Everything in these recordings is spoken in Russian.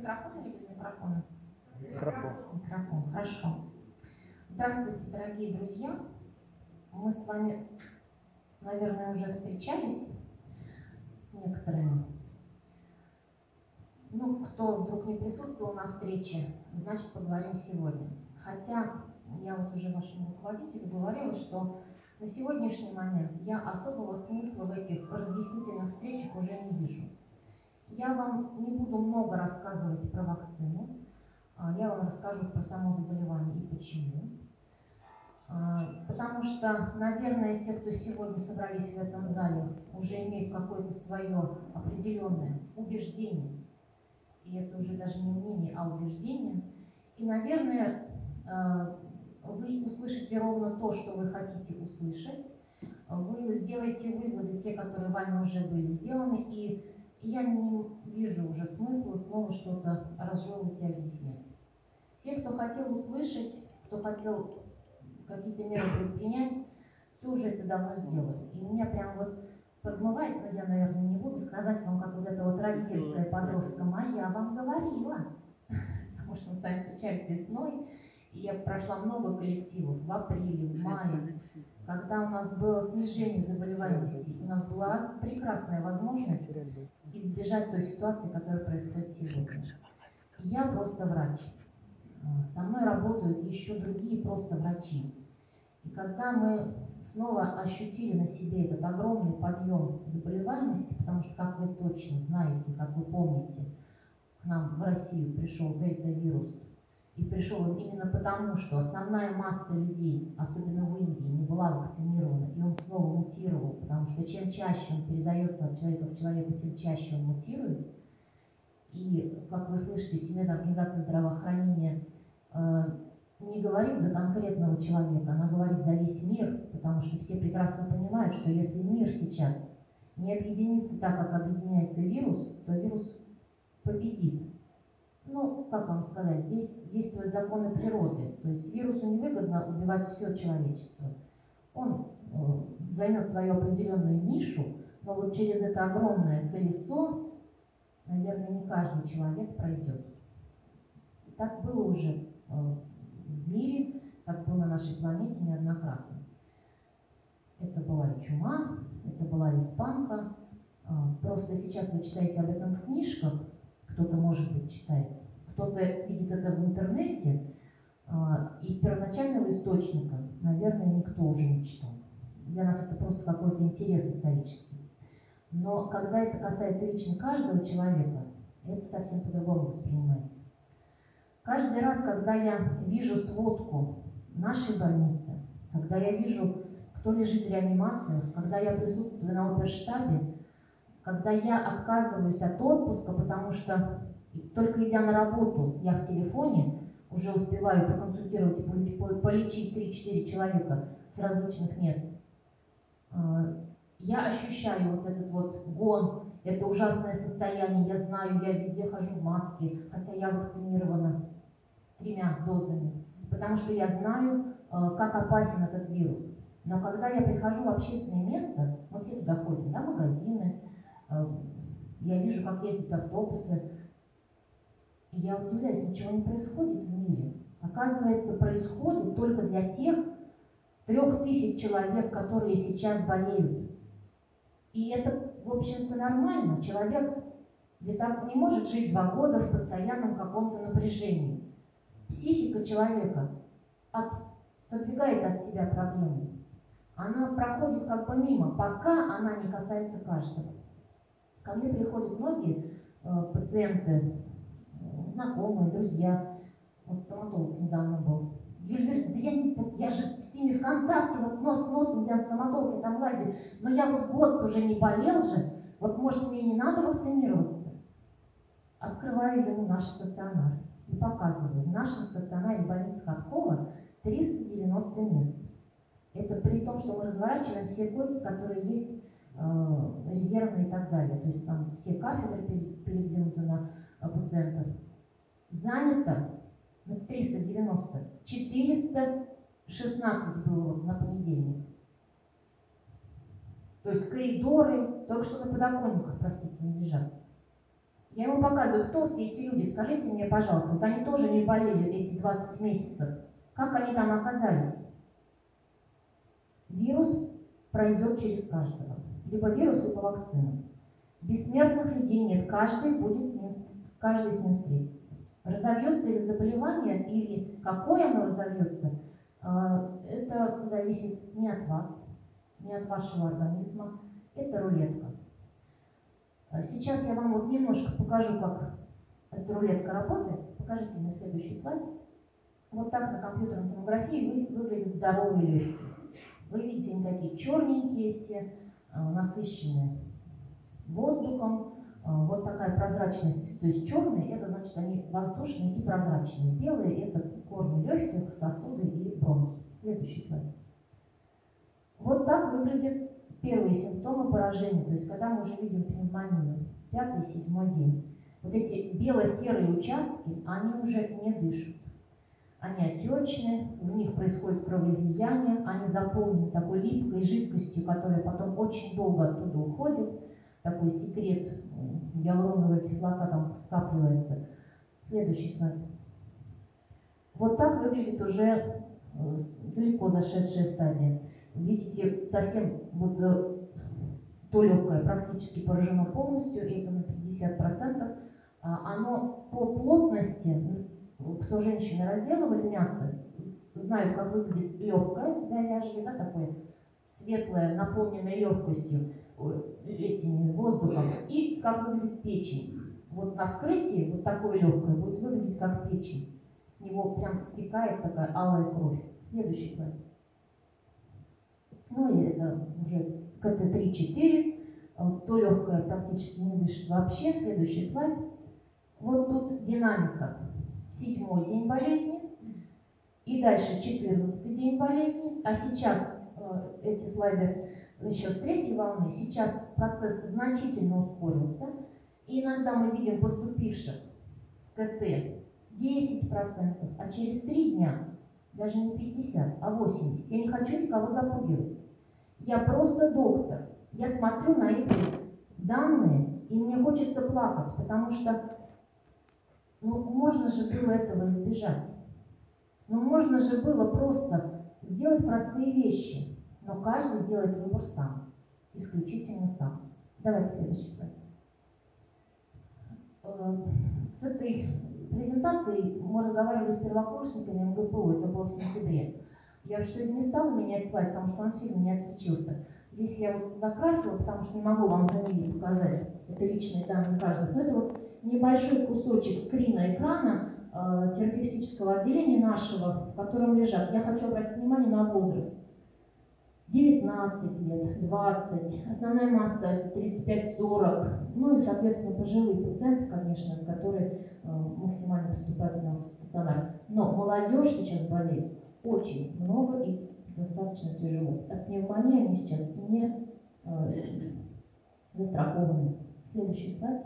микрофон или без микрофона? Микрофон. Микрофон, хорошо. Здравствуйте, дорогие друзья. Мы с вами, наверное, уже встречались с некоторыми. Ну, кто вдруг не присутствовал на встрече, значит, поговорим сегодня. Хотя я вот уже вашему руководителю говорила, что на сегодняшний момент я особого смысла в этих разъяснительных встречах уже не вижу. Я вам не буду много рассказывать про вакцину, а, я вам расскажу про само заболевание и почему. А, Потому что, наверное, те, кто сегодня собрались в этом зале, уже имеют какое-то свое определенное убеждение. И это уже даже не мнение, а убеждение. И, наверное, а, вы услышите ровно то, что вы хотите услышать. Вы сделаете выводы, те, которые вами уже были сделаны, и я не вижу уже смысла снова что-то разжевывать и объяснять. Все, кто хотел услышать, кто хотел какие-то меры предпринять, все уже это давно сделали. И меня прям вот подмывает, но я, наверное, не буду сказать вам, как вот эта вот родительская подростка моя вам говорила. Потому что мы с вами встречались весной, и я прошла много коллективов в апреле, в мае, когда у нас было снижение заболеваемости, у нас была прекрасная возможность избежать той ситуации, которая происходит сегодня. Я просто врач. Со мной работают еще другие просто врачи. Когда мы снова ощутили на себе этот огромный подъем заболеваемости, потому что, как вы точно знаете, как вы помните, к нам в Россию пришел дельта-вирус, и пришел он именно потому, что основная масса людей, особенно в Индии, не была вакцинирована, и он снова мутировал, потому что чем чаще он передается от человека к человеку, тем чаще он мутирует. И, как вы слышите, Всемирная организация здравоохранения э, не говорит за конкретного человека, она говорит за весь мир, потому что все прекрасно понимают, что если мир сейчас не объединится так, как объединяется вирус, то вирус победит. Ну, как вам сказать, здесь действуют законы природы. То есть вирусу невыгодно убивать все человечество. Он э, займет свою определенную нишу, но вот через это огромное колесо, наверное, не каждый человек пройдет. Так было уже э, в мире, так было на нашей планете неоднократно. Это была и чума, это была испанка. А, Просто сейчас вы читаете об этом в книжках, кто-то, может быть, читает, кто-то видит это в интернете, а, и первоначального источника, наверное, никто уже не читал. Для нас это просто какой-то интерес исторический. Но когда это касается лично каждого человека, это совсем по-другому воспринимается. Каждый раз, когда я вижу сводку нашей больницы, когда я вижу, кто лежит в реанимациях, когда я присутствую на оперштабе, когда я отказываюсь от отпуска, потому что только идя на работу, я в телефоне уже успеваю проконсультировать и полеч- по- полечить 3-4 человека с различных мест. А, Я ощущаю вот этот вот гон, это ужасное состояние, я знаю, я везде хожу в маске, хотя я вакцинирована тремя дозами, потому что я знаю, э, как опасен этот вирус. Но когда я прихожу в общественное место, мы все туда ходим, да, магазины, э, я вижу, как ездят автобусы, и я удивляюсь, ничего не происходит в мире. Оказывается, происходит только для тех трех тысяч человек, которые сейчас болеют. И это, в общем-то, нормально. Человек ведь так не может жить два года в постоянном каком-то напряжении. Психика человека от- отодвигает от себя проблемы. Она проходит как бы мимо, пока она не касается каждого. Ко мне приходят многие э, пациенты, э, знакомые, друзья. Вот стоматолог недавно был. Говорит, да я, я же в теме ВКонтакте, вот нос носом, я стоматолог, там лазю, но я вот год уже не болел же, вот может мне не надо вакцинироваться? Открываю ему наш стационар и показываю. В нашем стационаре больницы Ходкова 390 мест. Это при том, что мы разворачиваем все койки, которые есть э, резервные и так далее. То есть там все кафедры пере- передвинуты на э, пациентов. занято ну, 390, 416 было вот на понедельник. То есть коридоры, только что на подоконниках, простите, не лежат. Я ему показываю, кто все эти люди, скажите мне, пожалуйста, вот они тоже не болели эти 20 месяцев. Как они там оказались? Вирус пройдет через каждого. Либо вирус, либо вакцина. Бессмертных людей нет, каждый будет с ним, каждый с ним встретится. Разовьется ли заболевание или какое оно разовьется, а, это зависит не от вас, не от вашего организма. Это рулетка. А Сейчас я вам вот немножко покажу, как эта рулетка работает. Покажите мне следующий слайд. Вот так на компьютерной томографии вы, выглядят здоровые легкие. Вы видите, они такие черненькие все, а, насыщенные воздухом. А, Вот такая прозрачность. То есть черные, это значит они воздушные и прозрачные. Белые это корни легких, сосуды и бронх. Следующий слайд. Вот так выглядят первые симптомы поражения, то есть когда мы уже видим пневмонию, пятый, седьмой день. Вот эти бело-серые участки, они уже не дышат. Они отечны, в них происходит кровоизлияние, они заполнены такой липкой жидкостью, которая потом очень долго оттуда уходит. Такой секрет, гиалуроновая кислота там скапливается. Следующий слайд. Вот так выглядит уже э, далеко зашедшая стадия. Видите, совсем вот э, то легкое практически поражено полностью, и это на 50%. А Оно по плотности, кто женщины разделывали мясо, знают, как выглядит легкое говяжье, да, такое светлое, наполненное легкостью, э, этими воздухом, и как выглядит печень. Вот на вскрытии вот такое легкое будет выглядеть как печень. С него прям стекает такая алая кровь. Следующий слайд. Ну это уже КТ-3-4, э, то легкое практически не дышит вообще. Следующий слайд. Вот тут динамика. Седьмой день болезни и дальше 14 день болезни. А сейчас э, эти слайды еще с третьей волны. Сейчас процесс значительно ускорился. И иногда мы видим поступивших с КТ 10%, а через три дня даже не 50, а 80. Я не хочу никого запугивать. Я просто доктор. Я смотрю на эти данные, и мне хочется плакать, потому что ну, можно же было этого избежать. Ну, можно же было просто сделать простые вещи, но каждый делает выбор сам, исключительно сам. Давайте следующий слайд. Э, С этой презентацией мы разговаривали с первокурсниками МГПУ, это было в сентябре. Я уже сегодня не стала менять слайд, потому что он сильно не отличился. Здесь я закрасила, потому что не могу вам фамилии показать. Это личные данные каждого. Но это вот небольшой кусочек скрина экрана э, терапевтического отделения нашего, в котором лежат. Я хочу обратить внимание на возраст. 19 лет, 20, основная масса это 35-40, ну и, соответственно, пожилые пациенты, конечно, которые э, максимально поступают на стационар. Но молодежь сейчас болеет очень много и достаточно тяжело. От пневмонии они сейчас не э, застрахованы. Следующий слайд.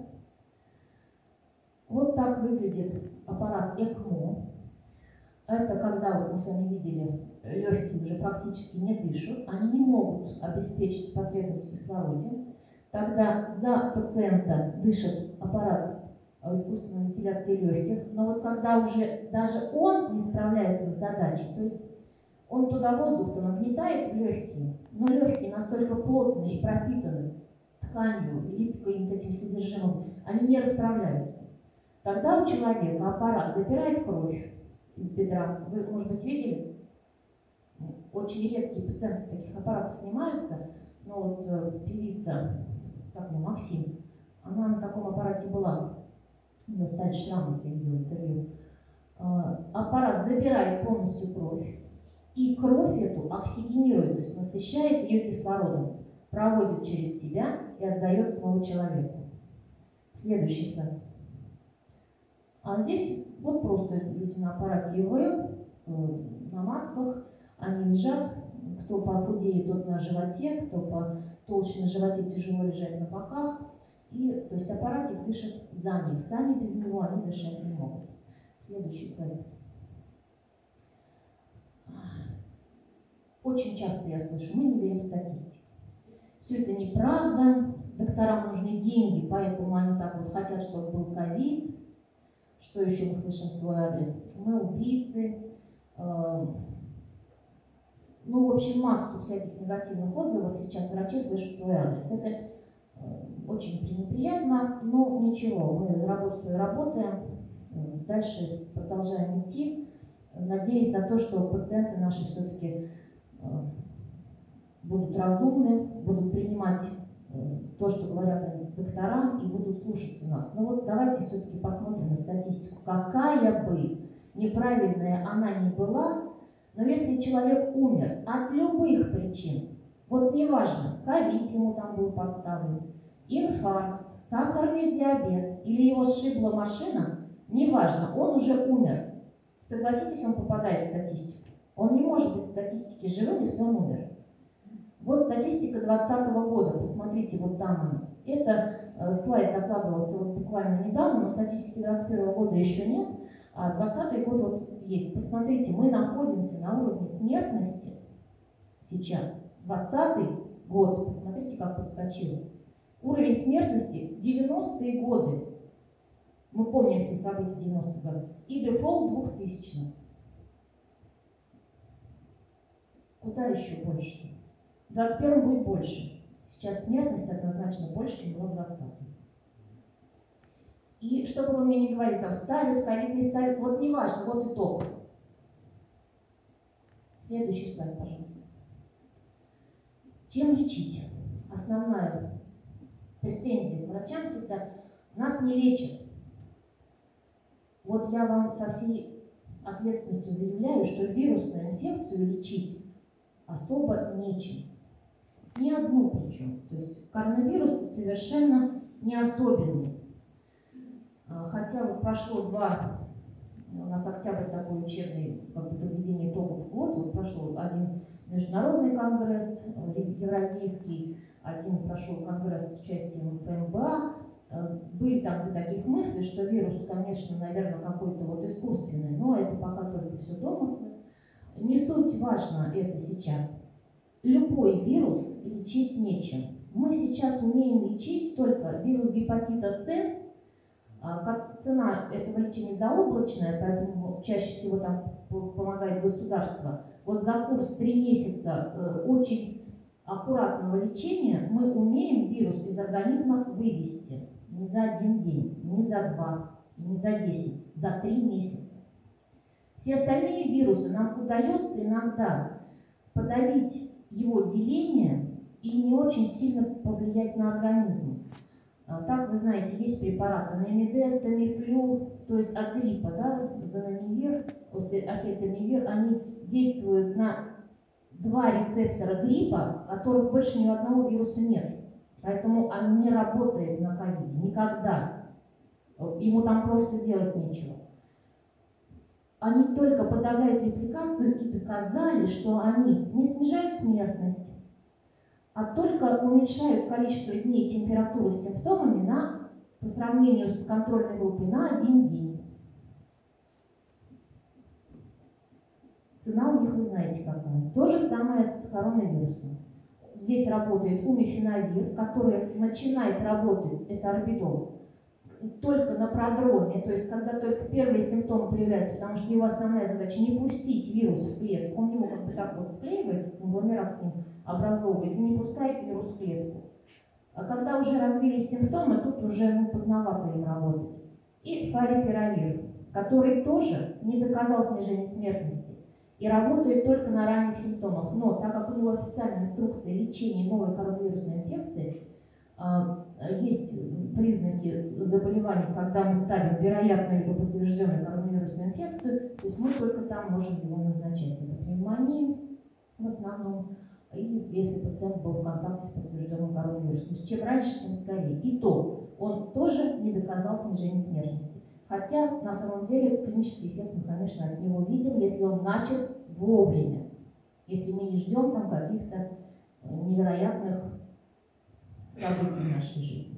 Вот так выглядит аппарат ЭКМО. Это когда, вот мы с вами видели, легкие уже практически не дышат, они не могут обеспечить потребность в кислороде. Тогда за пациента дышит аппарат искусственной вентиляции легких, но вот когда уже даже он не справляется с задачей, то есть он туда воздух-то нагнетает в легкие, но легкие настолько плотные и пропитаны тканью и липким этим содержимым, они не расправляются. Тогда у человека аппарат забирает кровь из бедра. Вы, может быть, видели? Очень редкие пациенты таких аппаратов снимаются, но вот э, певица, как ее, Максим, она на таком аппарате была. Я видела интервью. Э, аппарат забирает полностью кровь, и кровь эту оксигенирует, то есть насыщает ее кислородом, проводит через себя и отдает снова человеку. Следующий слайд. А здесь вот просто люди на аппарате ИВ, э, на масках, они лежат, кто похудее, тот на животе, кто потолще на животе, тяжело лежать на боках. И, то есть аппаратик дышит за них, сами без него они дышать не могут. Следующий слайд. Очень часто я слышу, мы не берем статистики. Все это неправда, докторам нужны деньги, поэтому они так вот хотят, чтобы был ковид. Что еще мы слышим в свой адрес? Мы убийцы. Э, ну, в общем, массу всяких негативных отзывов сейчас врачи слышат в свой адрес. Это очень неприятно, но ничего, мы работу свою работаем, э, дальше продолжаем идти, надеясь на то, что пациенты наши все-таки будут разумны, будут принимать то, что говорят доктора, и будут слушаться нас. Но вот давайте все-таки посмотрим на статистику. Какая бы неправильная она ни была, но если человек умер от любых причин, вот неважно, ковид ему там был поставлен, инфаркт, сахарный диабет или его сшибла машина, неважно, он уже умер. Согласитесь, он попадает в статистику. Он не может быть в статистике живым, если он умер. Вот статистика 2020 года, посмотрите, вот там она. Это э, слайд докладывался вот буквально недавно, но статистики 2021 года еще нет, а 2020 год вот есть. Посмотрите, мы находимся на уровне смертности сейчас. 2020 год, посмотрите, как подскочил. Уровень смертности 90-е годы. Мы помним все события 90-х годов. И дефолт 2000 Куда еще больше? В 21 будет больше. Сейчас смертность однозначно больше, чем была в 20 И чтобы вы мне не говорили, там ставят, ковид не ставят, вот не важно, вот итог. Следующий слайд, пожалуйста. Чем лечить? Основная претензия к врачам всегда нас не лечат. Вот я вам со всей ответственностью заявляю, что вирусную инфекцию лечить особо нечем. Ни одну причем. То есть коронавирус совершенно не особенный. А, хотя вот прошло два, у нас октябрь такой учебный, как бы подведение итогов год, вот прошел один международный конгресс, э, евразийский, один прошел конгресс с участием ФМБА, э, были там таких мыслей, что вирус, конечно, наверное, какой-то вот искусственный, но это пока только все домыслы. Не суть важно это сейчас. Любой вирус лечить нечем. Мы сейчас умеем лечить только вирус гепатита С, а, как цена этого лечения заоблачная, поэтому чаще всего там помогает государство. Вот за курс 3 месяца э, очень аккуратного лечения мы умеем вирус из организма вывести не за один день, не за два, не за десять, за три месяца. Все остальные вирусы нам удается иногда подавить его деление и не очень сильно повлиять на организм. А, так, вы знаете, есть препараты Немидес, Тамифлю, то есть от гриппа, да, Занамивир, Осетамивир, они действуют на два рецептора гриппа, которых больше ни у одного вируса нет. Поэтому он не работает на ковиде никогда. Ему там просто делать нечего. Они только подавляют репликацию и доказали, что они не снижают смертность, а только уменьшают количество дней температуры с симптомами на, по сравнению с контрольной группой на один день. Цена у них, вы знаете, какая. То же самое с коронавирусом. Здесь работает умифенавир, который начинает работать, это орбидол, только на продроме, то есть когда только первые симптомы появляются, потому что его основная задача не пустить вирус в клетку, он его как бы так вот склеивает, конгломерат с ним образовывает, не пускает вирус в клетку. А когда уже развились симптомы, тут уже ну, поздновато им работать. И фарипиравир, который тоже не доказал снижение смертности и работает только на ранних симптомах. Но так как у него официальная инструкция лечения новой коронавирусной инфекции, а, есть признаки заболевания, когда мы ставим вероятную либо подтвержденную коронавирусную инфекцию, то есть мы только там можем его назначать. Это пневмония в основном, и если пациент был в контакте с подтвержденным коронавирусом. То есть чем раньше, тем скорее. И то он тоже не доказал снижение смертности. Хотя на самом деле клинический эффект мы, конечно, от него видим, если он начат вовремя. Если мы не ждем там каких-то невероятных событий нашей жизни.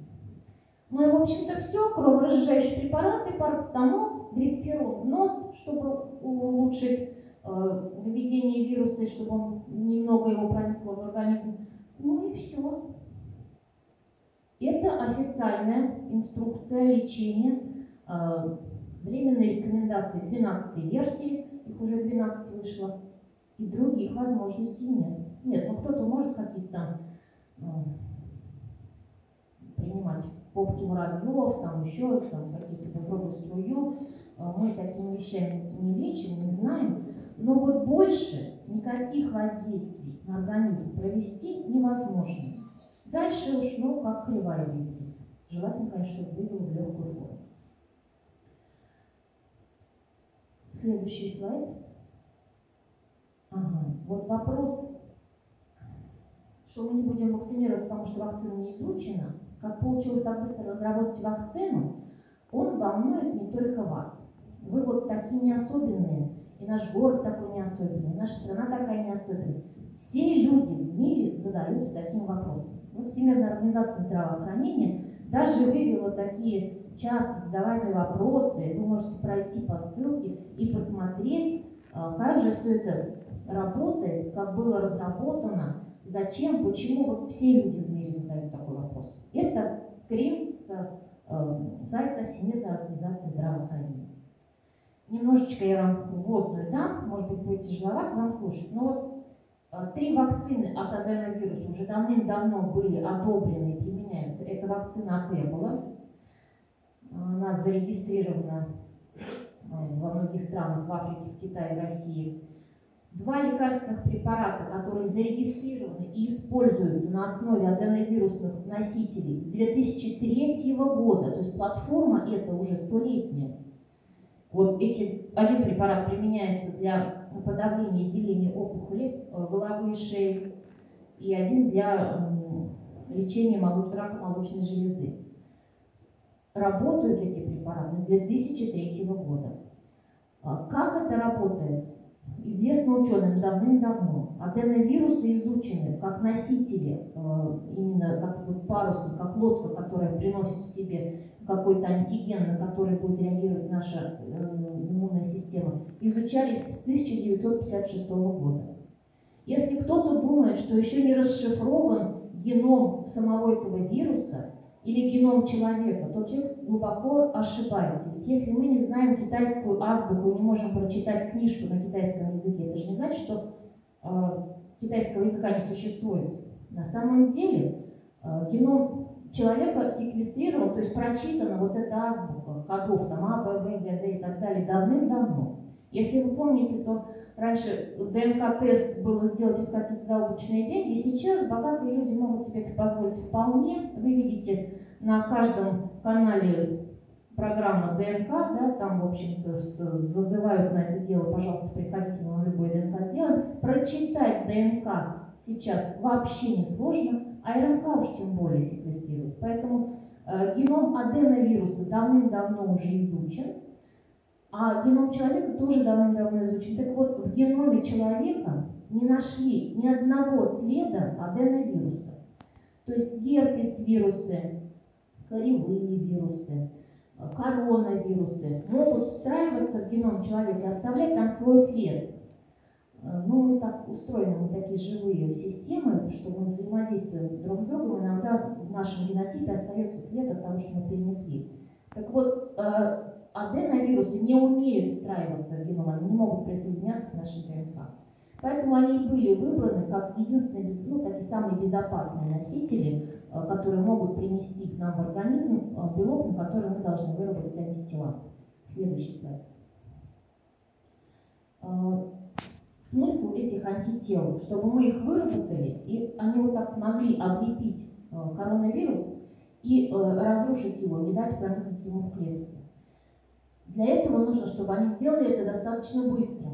Ну и, в общем-то, все. Кроворазжижающие препараты, парацетамол, грипферон в нос, чтобы улучшить э, выведение вируса, и чтобы он немного его проникло в организм. Ну и все. Это официальная инструкция лечения, э, временные рекомендации 12 версии, их уже 12 вышло, и других возможностей нет. Нет, ну кто-то может какие-то там э, принимать попки муравьев, там еще там, какие-то попробуй струю. Э, мы такими вещами не лечим, не знаем. Но вот больше никаких воздействий на организм провести невозможно. Дальше уж, ну, как кривая. Желательно, конечно, чтобы вывел в легкую форму. Следующий слайд. Ага. Вот вопрос, что мы не будем вакцинироваться, потому что вакцина не изучена, как получилось так быстро разработать вакцину, он волнует не только вас. Вы вот такие не особенные, и наш город такой не особенный, и наша страна такая не особенная. Все люди в мире задаются таким вопросом. Вот Всемирная организация здравоохранения даже вывела такие часто задаваемые вопросы. Вы можете пройти по ссылке и посмотреть, а, как же все это работает, как было разработано, зачем, почему вот все люди в мире задают такой вопрос. Это скрин с э, сайта Всемирной организации здравоохранения. Немножечко я вам вводную дам, может быть, будет тяжеловато вам слушать, но вот э, три вакцины от аденовируса уже давным-давно были одобрены и применяются. Это вакцина от Эбола, она зарегистрирована э, во многих странах, в Африке, в Китае, в России. Два лекарственных препарата, которые зарегистрированы и используются на основе аденовирусных носителей с 2003 года, то есть платформа эта уже столетняя. Вот эти, один препарат применяется для подавления и деления опухоли э, головы и шеи, и один для лечения рака молочной железы. Работают эти препараты с 2003 года. А как это работает? известно ученым давным-давно. Аденовирусы изучены как носители, э, именно как вот парусник, как лодка, которая приносит в себе какой-то антиген, на который будет реагировать наша э, иммунная система, изучались с 1956 года. Если кто-то думает, что еще не расшифрован геном самого этого вируса, или геном человека, то человек глубоко ошибается. Ведь если мы не знаем китайскую азбуку не можем прочитать книжку на китайском языке, это же не значит, что э, китайского языка не существует. На самом деле э, геном человека секвестрирован, то есть прочитана вот эта азбука ходов, там А, Б, В, Г, Д и так далее давным-давно. Если вы помните, то раньше ДНК-тест было сделать в какие-то заоблачные деньги, сейчас богатые люди могут себе это позволить вполне. Вы видите на каждом канале программа ДНК, да, там, в общем-то, зазывают на это дело, пожалуйста, приходите, мы любой ДНК сделаем. Прочитать ДНК сейчас вообще не сложно, а РНК уж тем более секвестировать. Поэтому э, геном аденовируса давным-давно уже изучен, а геном человека тоже давным-давно изучен. Так вот, в геноме человека не нашли ни одного следа аденовируса. То есть герпес-вирусы, коревые вирусы, коронавирусы могут встраиваться в геном человека и оставлять там свой след. Ну, мы так устроены, мы такие живые системы, что мы взаимодействуем друг с другом, иногда в нашем генотипе остается след от того, что мы перенесли. Так вот, э, аденовирусы не умеют встраиваться в геном, они не могут присоединяться к нашей ДНК. Поэтому они и были выбраны как единственные, ну, такие самые безопасные носители, э, которые могут принести к нам в организм э, белок, на который мы должны выработать антитела. Следующий слайд. Смысл этих антител, чтобы мы их выработали, и они вот так смогли облепить коронавирус и разрушить его, не дать проникнуть ему в клетку. Для этого нужно, чтобы они сделали это достаточно быстро.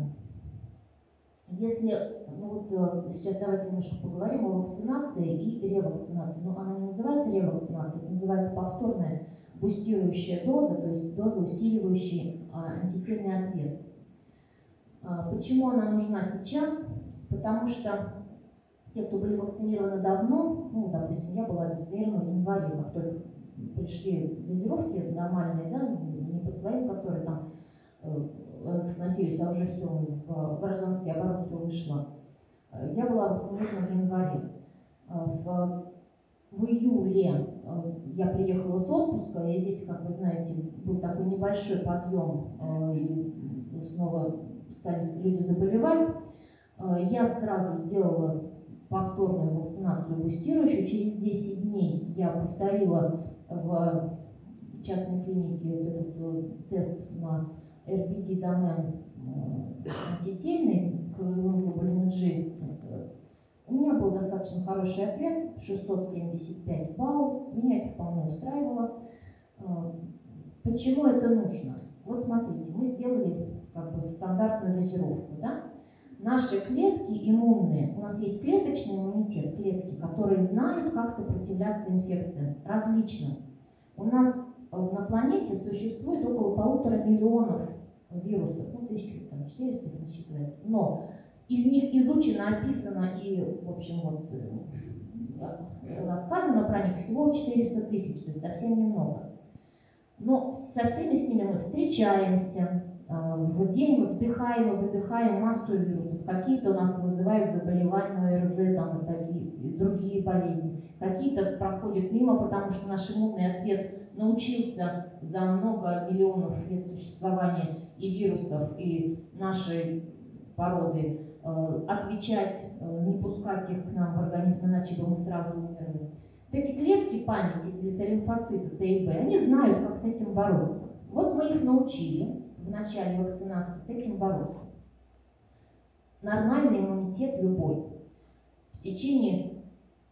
Если, ну вот э, сейчас давайте немножко поговорим о вакцинации и ревакцинации. Но она не называется ревакцинацией, это называется повторная бустирующая доза, то есть доза, усиливающая а, антительный ответ. А, почему она нужна сейчас? Потому что те, кто были вакцинированы давно, ну, допустим, я была вакцинирована в январе, как только пришли дозировки нормальные, да, по своим, которые там э, сносились, а уже все, в гражданский оборот все вышло. Э, Я была вакцинирована в январе. Э, В, в июле э, я приехала с отпуска, и здесь, как вы знаете, был такой небольшой подъем, э, и снова стали люди заболевать. Э, Я сразу сделала повторную вакцинацию бустирующую. Через 10 дней я повторила в частной клинике вот этот э, тест на RBD домен э, антительный к G. Э, У меня был достаточно хороший ответ, 675 баллов. Меня это вполне устраивало. Почему это нужно? Вот смотрите, мы сделали как бы стандартную дозировку, да? Наши клетки иммунные, у нас есть клеточный иммунитет, клетки, которые знают, как сопротивляться инфекциям, различным. У нас на планете существует около полутора миллионов вирусов, ну, тысячу, там, 400 их насчитывается, но из них изучено, описано и, в общем, вот, э, рассказано про них всего 400 тысяч, то есть совсем немного. Но со всеми с ними мы встречаемся, в день мы вдыхаем и выдыхаем массу вирусов. Какие-то у нас вызывают заболевания ОРЗ там, и, такие, и другие болезни. Какие-то проходят мимо, потому что наш иммунный ответ научился за много миллионов лет существования и вирусов, и нашей породы э, отвечать, э, не пускать их к нам в организм, иначе бы мы сразу умерли. Вот эти клетки памяти, это лимфоциты Т и Б, они знают, как с этим бороться. Вот мы их научили начале вакцинации с этим бороться. Нормальный иммунитет любой. В течение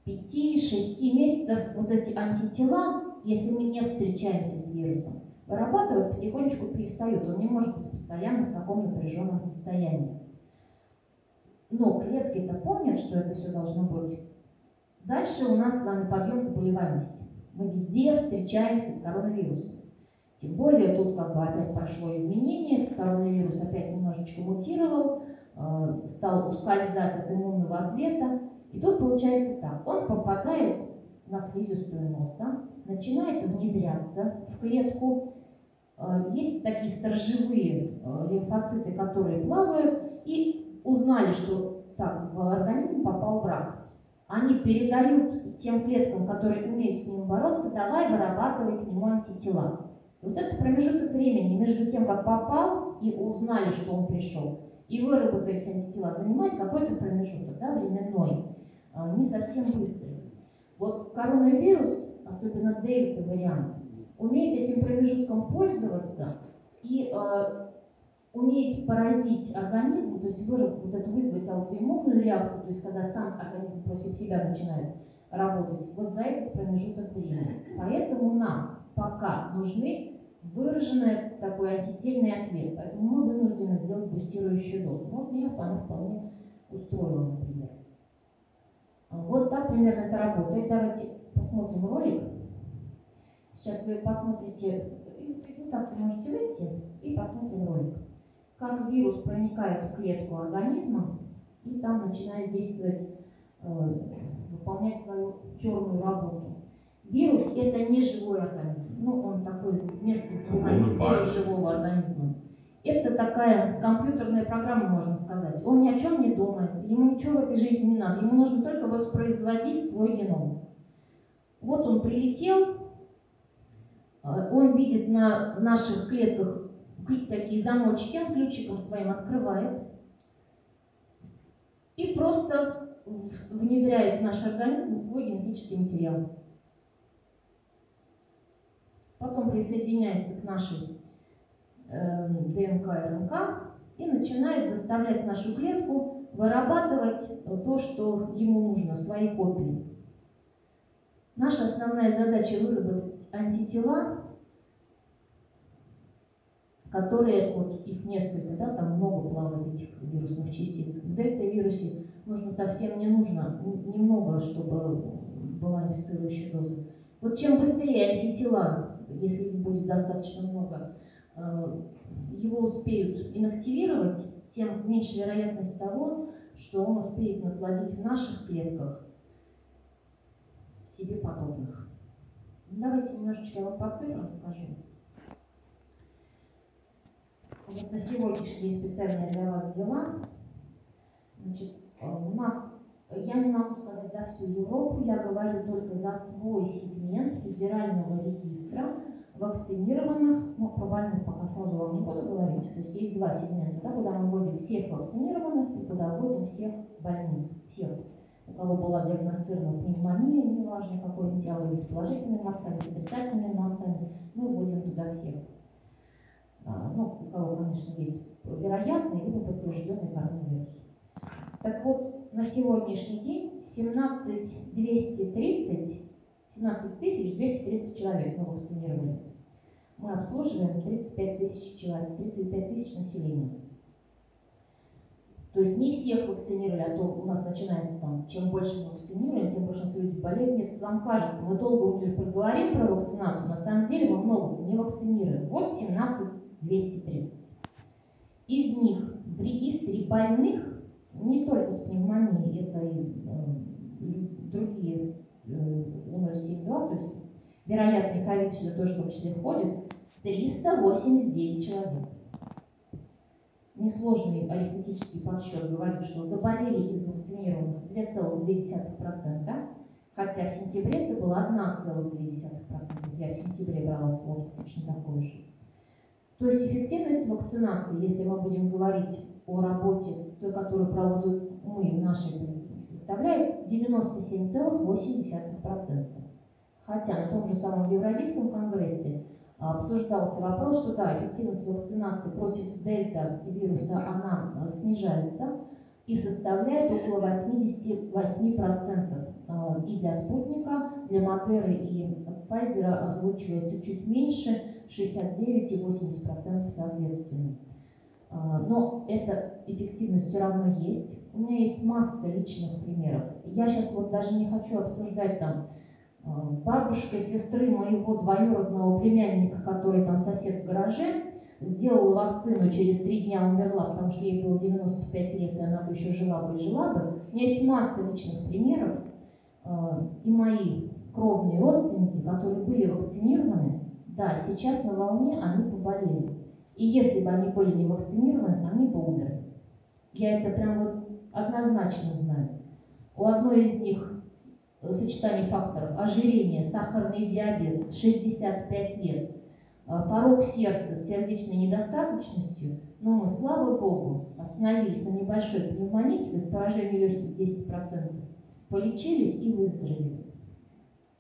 5-6 месяцев вот эти антитела, если мы не встречаемся с вирусом, вырабатывать потихонечку перестают. Он не может быть постоянно в таком напряженном состоянии. Но клетки-то помнят, что это все должно быть. Дальше у нас с вами подъем заболеваемости. Мы везде встречаемся с коронавирусом. Тем более тут как бы опять прошло изменение, коронавирус опять немножечко мутировал, э, стал ускользать от иммунного ответа. И тут получается так, он попадает на слизистую носа, начинает внедряться в клетку. Э, Есть такие сторожевые э, лимфоциты, которые плавают и узнали, что так, в организм попал враг. Они передают тем клеткам, которые умеют с ним бороться, давай вырабатывай к нему антитела. Вот этот промежуток времени между тем, как попал и узнали, что он пришел, и выработались антитела, занимает какой-то промежуток, да, временной, а, не совсем быстрый. Вот коронавирус, особенно дельта вариант, умеет этим промежутком пользоваться и э, умеет поразить организм, то есть выработать, вот это вызвать аутоиммунную реакцию, то есть когда сам организм против себя начинает работать, вот за этот промежуток времени. Поэтому нам пока нужны выраженный такой антительный ответ. Поэтому мы вынуждены сделать бустирующую дозу. Вот меня она вполне устроила, например. Вот так примерно это работает. Давайте посмотрим ролик. Сейчас вы посмотрите, из презентации можете выйти и посмотрим ролик. Как вирус проникает в клетку организма и там начинает действовать, э, выполнять свою черную работу. Вирус – это не живой организм. Ну, он такой место улыбается. живого организма. Это такая компьютерная программа, можно сказать. Он ни о чем не думает, ему ничего в этой жизни не надо. Ему нужно только воспроизводить свой геном. Вот он прилетел, э, он видит на наших клетках такие замочки, он ключиком своим открывает и просто внедряет в наш организм свой генетический материал. Потом присоединяется к нашей э, ДНК и РНК и начинает заставлять нашу клетку вырабатывать то, что ему нужно, свои копии. Наша основная задача выработать антитела, которые, вот их несколько, да, там много плавает этих вирусных частиц. В дельта-вирусе нужно совсем не нужно, немного, чтобы была инфицирующая доза. Вот чем быстрее антитела, если их будет достаточно много, э, его успеют инактивировать, тем меньше вероятность того, что он успеет наплодить в наших клетках себе подобных. Давайте немножечко я вам по цифрам скажу. Вот на сегодняшний день специально для вас взяла. Значит, э, у нас, я не могу сказать за всю Европу, я говорю только за свой сегмент федерального регистра вакцинированных, ну, про больных пока сразу вам не буду говорить, то есть есть два сегмента, да, куда мы вводим всех вакцинированных и куда вводим всех больных, всех, у кого была диагностирована пневмония, неважно какой метеорологии, с положительными мазками, с отрицательными мазками, мы вводим туда всех. А, ну, у кого, конечно, есть вероятный либо подтвержденный коронавирус. Так вот, на сегодняшний день 17 230, 17 230 человек мы вакцинировали. Мы обслуживаем 35 тысяч человек, 35 тысяч населения. То есть не всех вакцинировали, а то у нас начинается там, чем больше мы вакцинируем, тем больше у нас люди болеют. Вам кажется, мы долго уже проговорим про вакцинацию, на самом деле мы много не вакцинируем. Вот 17 230. Из них в регистре больных не только с пневмонией, это и э, другие э, У072, то есть вероятный ковид сюда тоже в том числе входит, 389 человек. Несложный арифметический подсчет говорит, что заболели из вакцинированных 2,2%, хотя в сентябре это было 1,2%. Я в сентябре брала сводку точно такой же. То есть эффективность вакцинации, если мы будем говорить о работе, той, которую проводим мы в нашей составляет 97,8%. Хотя на том же самом Евразийском конгрессе а, обсуждался вопрос, что да, эффективность вакцинации против дельта вируса, она а, снижается и составляет около 88%. А, и для спутника, для Модеры и Pfizer озвучивается чуть меньше, 69 и 80% соответственно. Но эта эффективность все равно есть. У меня есть масса личных примеров. Я сейчас вот даже не хочу обсуждать там бабушка сестры моего двоюродного племянника, который там сосед в гараже, сделала вакцину, через три дня умерла, потому что ей было 95 лет, и она бы еще жила бы и жила бы. У меня есть масса личных примеров, и мои кровные родственники, которые были вакцинированы, да, сейчас на волне они поболели. И если бы они были не вакцинированы, они бы умерли. Я это прям вот однозначно знаю. У одной из них сочетание факторов ожирение, сахарный диабет, 65 лет, а, порог сердца с сердечной недостаточностью, но мы, слава богу, остановились на небольшой пневмонии, то есть поражение легких 10%, полечились и выздоровели.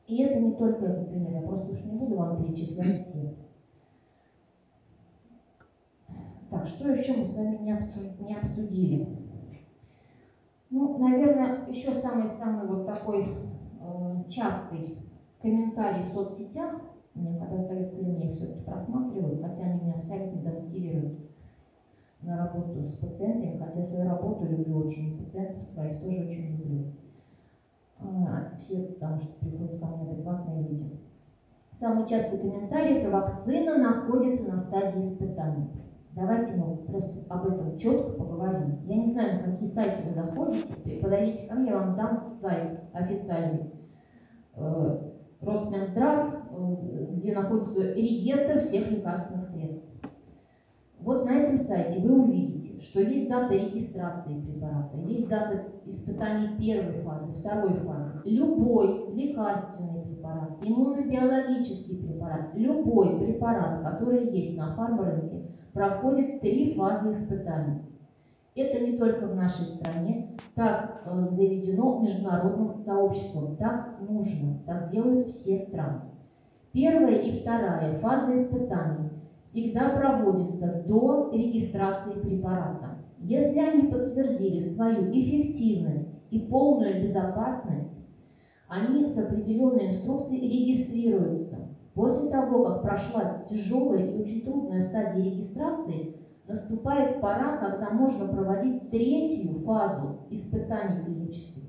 И это не только этот пример, я просто уж не буду вам перечислять все. Так, что еще мы с вами не обсудили? Ну, наверное, еще самый-самый вот такой э, частый комментарий в соцсетях, мне когда задают время, я все-таки просматриваю, хотя они меня абсолютно демотивируют на работу с пациентами, хотя свою работу люблю очень, пациентов своих тоже очень люблю. А, все, потому что приходят ко мне адекватные люди. Самый частый комментарий – это вакцина находится на стадии испытаний. Давайте мы просто об этом четко поговорим. Я не знаю, на какие сайты вы заходите, подойдите ко мне, я вам дам сайт официальный. Э, Росминздрав, э, где находится реестр всех лекарственных средств. Вот на этом сайте вы увидите, что есть дата регистрации препарата, есть дата испытаний первой фазы, второй фазы. Любой лекарственный препарат, иммунобиологический препарат, любой препарат, который есть на фармрынке, проходит три фазы испытаний. Это не только в нашей стране, так э, заведено международным сообществом, так нужно, так делают все страны. Первая и вторая фазы испытаний всегда проводятся до регистрации препарата. Если они подтвердили свою эффективность и полную безопасность, они с определенной инструкцией регистрируются. После того, как прошла тяжелая и очень трудная стадия регистрации, наступает пора, когда можно проводить третью фазу испытаний клинических.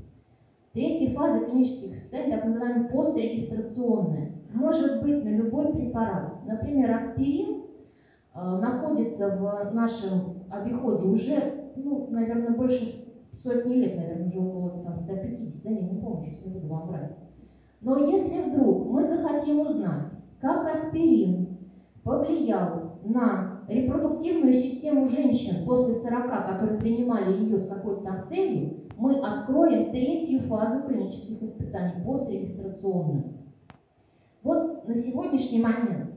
Третья фаза клинических испытаний, так называемая пострегистрационная, может быть на любой препарат. Например, аспирин э, находится в нашем обиходе уже, ну, наверное, больше сотни лет, наверное, уже около там, 150, да, я не помню, сейчас не буду вам врать. Но если вдруг мы захотим узнать, как аспирин повлиял на репродуктивную систему женщин после 40, которые принимали ее с какой-то там целью, мы откроем третью фазу клинических испытаний, пострегистрационную. Вот на сегодняшний момент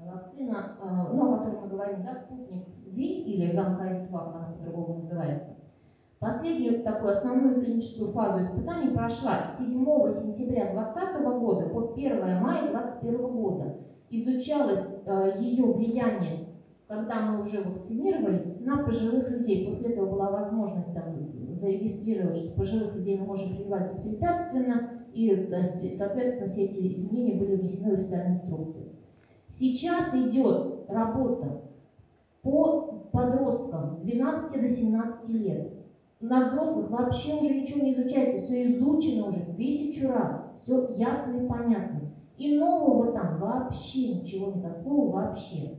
вакцина, э, ну, о которой мы говорим, да, спутник Ви или гамковид она по-другому называется, последнюю такую основную клиническую фазу испытаний прошла с 7 сентября 2020 года по 1 мая 2021 года. Изучалось э, ее влияние, когда мы уже вакцинировали, на пожилых людей. После этого была возможность там, зарегистрировать, что пожилых людей мы можем прививать беспрепятственно, и, соответственно, все эти изменения были внесены в официальные инструкции. Сейчас идет работа по подросткам с 12 до 17 лет. На взрослых вообще уже ничего не изучается, все изучено уже тысячу раз, все ясно и понятно. И нового там вообще ничего не от слова вообще.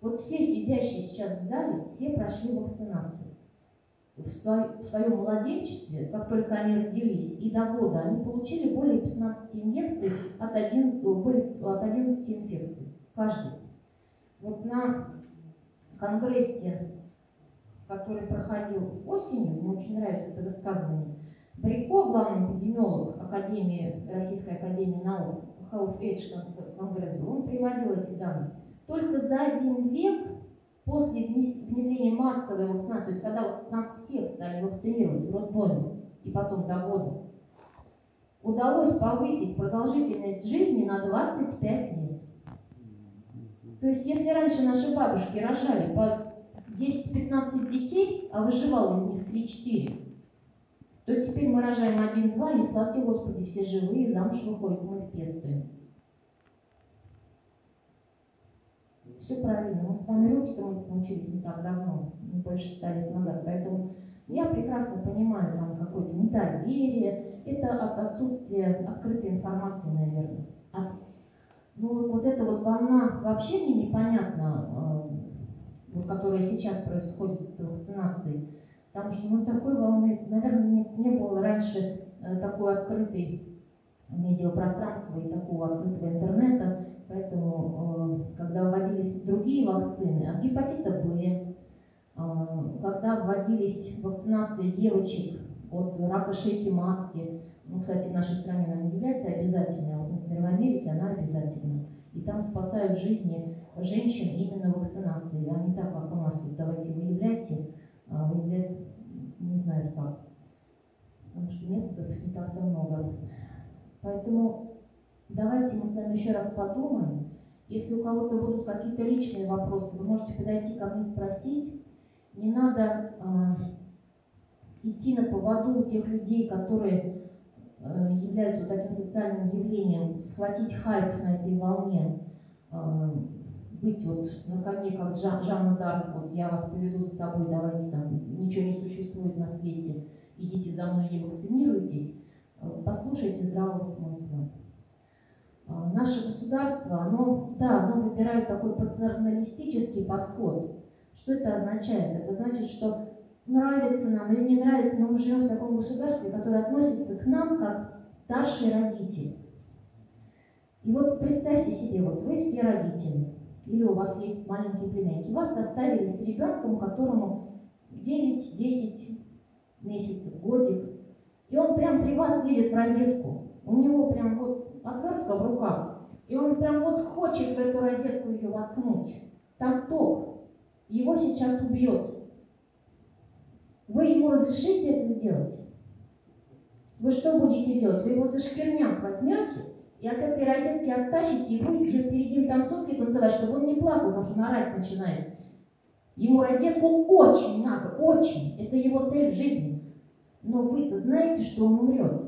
Вот все сидящие сейчас в зале, все прошли вакцинацию. В, свой, в своем младенчестве, как только они родились, и до года, они получили более 15 инъекций от, 1, более, от 11 инфекций. Каждый. Вот на конгрессе, который проходил осенью, мне очень нравится это высказывание, Брико, главный эпидемиолог Академии, Российской Академии наук, Health Age конгресс он приводил эти данные. Только за один век после внедрения массовой вакцинации, то есть когда нас всех стали вакцинировать в роддоме и потом до года, удалось повысить продолжительность жизни на 25 лет. То есть если раньше наши бабушки рожали по 10-15 детей, а выживало из них 3-4, то теперь мы рожаем один-два, и славьте Господи, все живые, замуж выходят, мы их пестуем. Все правильно, мы с вами руки-то мы научились не так давно, не больше ста лет назад, поэтому я прекрасно понимаю там какое-то недоверие, это от отсутствия открытой информации, наверное. От, ну, вот эта вот волна вообще мне непонятна, э, вот, которая сейчас происходит с вакцинацией, потому что ну, такой волны, наверное, не, не было раньше э, такой открытой медиапространства и такого открытого интернета, поэтому э, когда вводились другие вакцины от гепатита Б, когда вводились вакцинации девочек от рака шейки матки, ну, кстати, в нашей стране она не является обязательной, а вот, например, в Америке она обязательна. И там спасают жизни женщин именно вакцинацией, а не так, как у нас тут, давайте выявляйте, а выявлять не знаю как. Потому что методов не так-то много. Поэтому давайте мы с вами еще раз подумаем. Если у кого-то будут какие-то личные вопросы, вы можете подойти ко мне спросить. Не надо э, идти на поводу у тех людей, которые являются вот таким социальным явлением, схватить хайп на этой волне, э, быть вот на коне, как Жан, Жанна Дарк, вот я вас поведу за собой, давайте там, ничего не существует на свете, идите за мной и вакцинируйтесь, э, послушайте здравого смысла. Наше государство, оно, да, оно выбирает такой патерналистический подход. Что это означает? Это значит, что нравится нам или не нравится, но мы живем в таком государстве, которое относится к нам как старшие родители. И вот представьте себе, вот вы все родители, или у вас есть маленькие племянники, вас оставили с ребенком, которому 9-10 месяцев, годик, и он прям при вас лезет в розетку. У него прям вот отвертка в руках, и он прям вот хочет в эту розетку ее воткнуть. Там ток. Его сейчас убьет. Вы ему разрешите это сделать? Вы что будете делать? Вы его за шкирняк возьмете и от этой розетки оттащите и будете перед ним танцовки танцевать, чтобы он не плакал, потому что он орать начинает. Ему розетку очень надо, очень. Это его цель в жизни. Но вы-то знаете, что он умрет.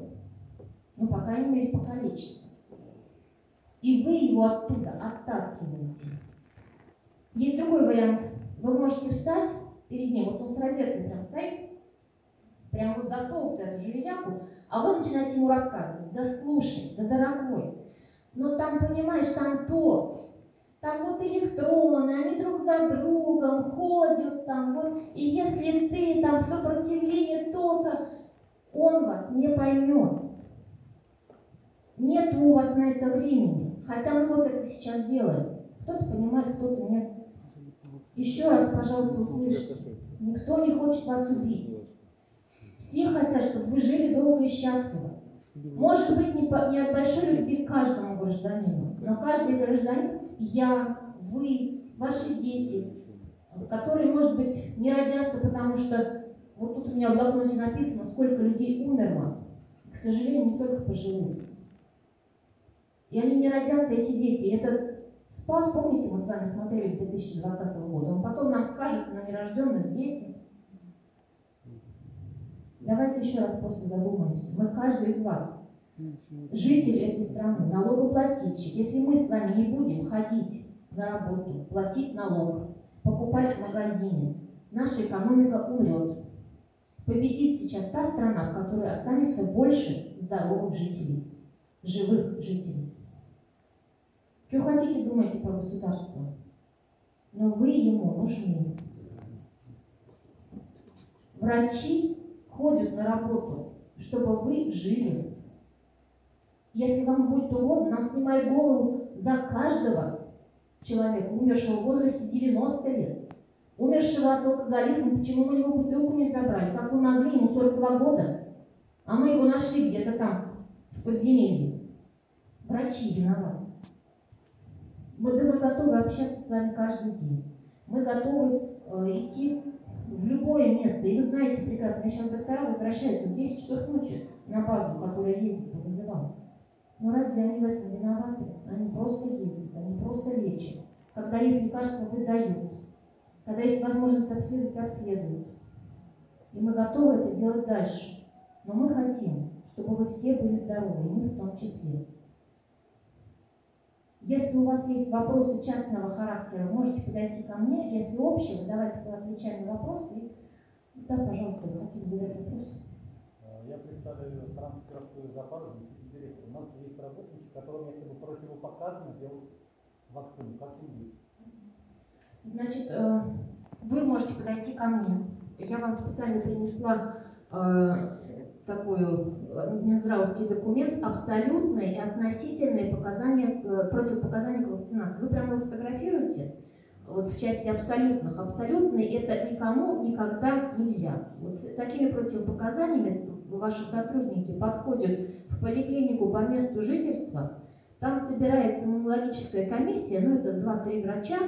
Ну, по крайней мере, покалечится. И вы его оттуда оттаскиваете. Есть другой вариант. Вы можете встать перед ним, вот он с розеткой прям стоит, прям вот засовывает эту железяку, а вы начинаете ему рассказывать, да слушай, да дорогой, но там, понимаешь, там то, там вот электроны, они друг за другом ходят там, вот, и если ты там сопротивление тока, он вас не поймет. Нет у вас на это времени. Хотя мы вот это сейчас делаем. Кто-то понимает, кто-то нет. Еще раз, пожалуйста, услышьте. Никто не хочет вас убить. Все хотят, чтобы вы жили долго и счастливо. Может быть, не, по- не от большой любви к каждому гражданину, но каждый гражданин, я, вы, ваши дети, которые, может быть, не родятся, потому что вот тут у меня в блокноте написано, сколько людей умерло. К сожалению, не только пожилые. И они не родятся, эти дети. Этот спад, помните, мы с вами смотрели 2020 года, он потом нам скажется на нерожденных детях. Давайте еще раз просто задумаемся. Мы, каждый из вас, житель этой страны, налогоплательщик, если мы с вами не будем ходить на работу, платить налог, покупать в магазине, наша экономика умрет. Победит сейчас та страна, в которой останется больше здоровых жителей, живых жителей. Что хотите, думайте про государство, но вы ему нужны. Врачи ходят на работу, чтобы вы жили. Если вам будет угодно, нам снимай голову за каждого человека, умершего в возрасте 90 лет, умершего от алкоголизма, почему мы у него бутылку не забрали, как вы могли, ему 42 года, а мы его нашли где-то там, в подземелье. Врачи виноваты. Мы, готовы общаться с вами каждый день. Мы готовы э, идти в любое место. И вы знаете прекрасно, я сейчас доктора возвращаются в 10 часов ночи на базу, которая ездит по вызовам. Но разве они в этом виноваты? Они просто ездят, они просто лечат. Когда есть лекарства, выдают. Когда есть возможность обследовать, обследуют. И мы готовы это делать дальше. Но мы хотим, чтобы вы все были здоровы, и мы в том числе. Если у вас есть вопросы частного характера, можете подойти ко мне. Если общие, давайте отвечаем на вопросы. И... Да, пожалуйста, вы хотите задать вопрос? Э, Я представляю трансграфскую зоопарк, директор. У нас есть работники, которым якобы противопоказано делать вакцину. Как им быть? Значит, э, вы можете подойти ко мне. Я вам специально принесла э, такую э, Минздравовский документ абсолютные и относительные показания, э, противопоказания к вакцинации. Вы прямо его сфотографируете, вот в части абсолютных. Абсолютные это никому никогда нельзя. Вот с такими противопоказаниями ваши сотрудники подходят в поликлинику по месту жительства, там собирается иммунологическая комиссия, ну это 2-3 врача,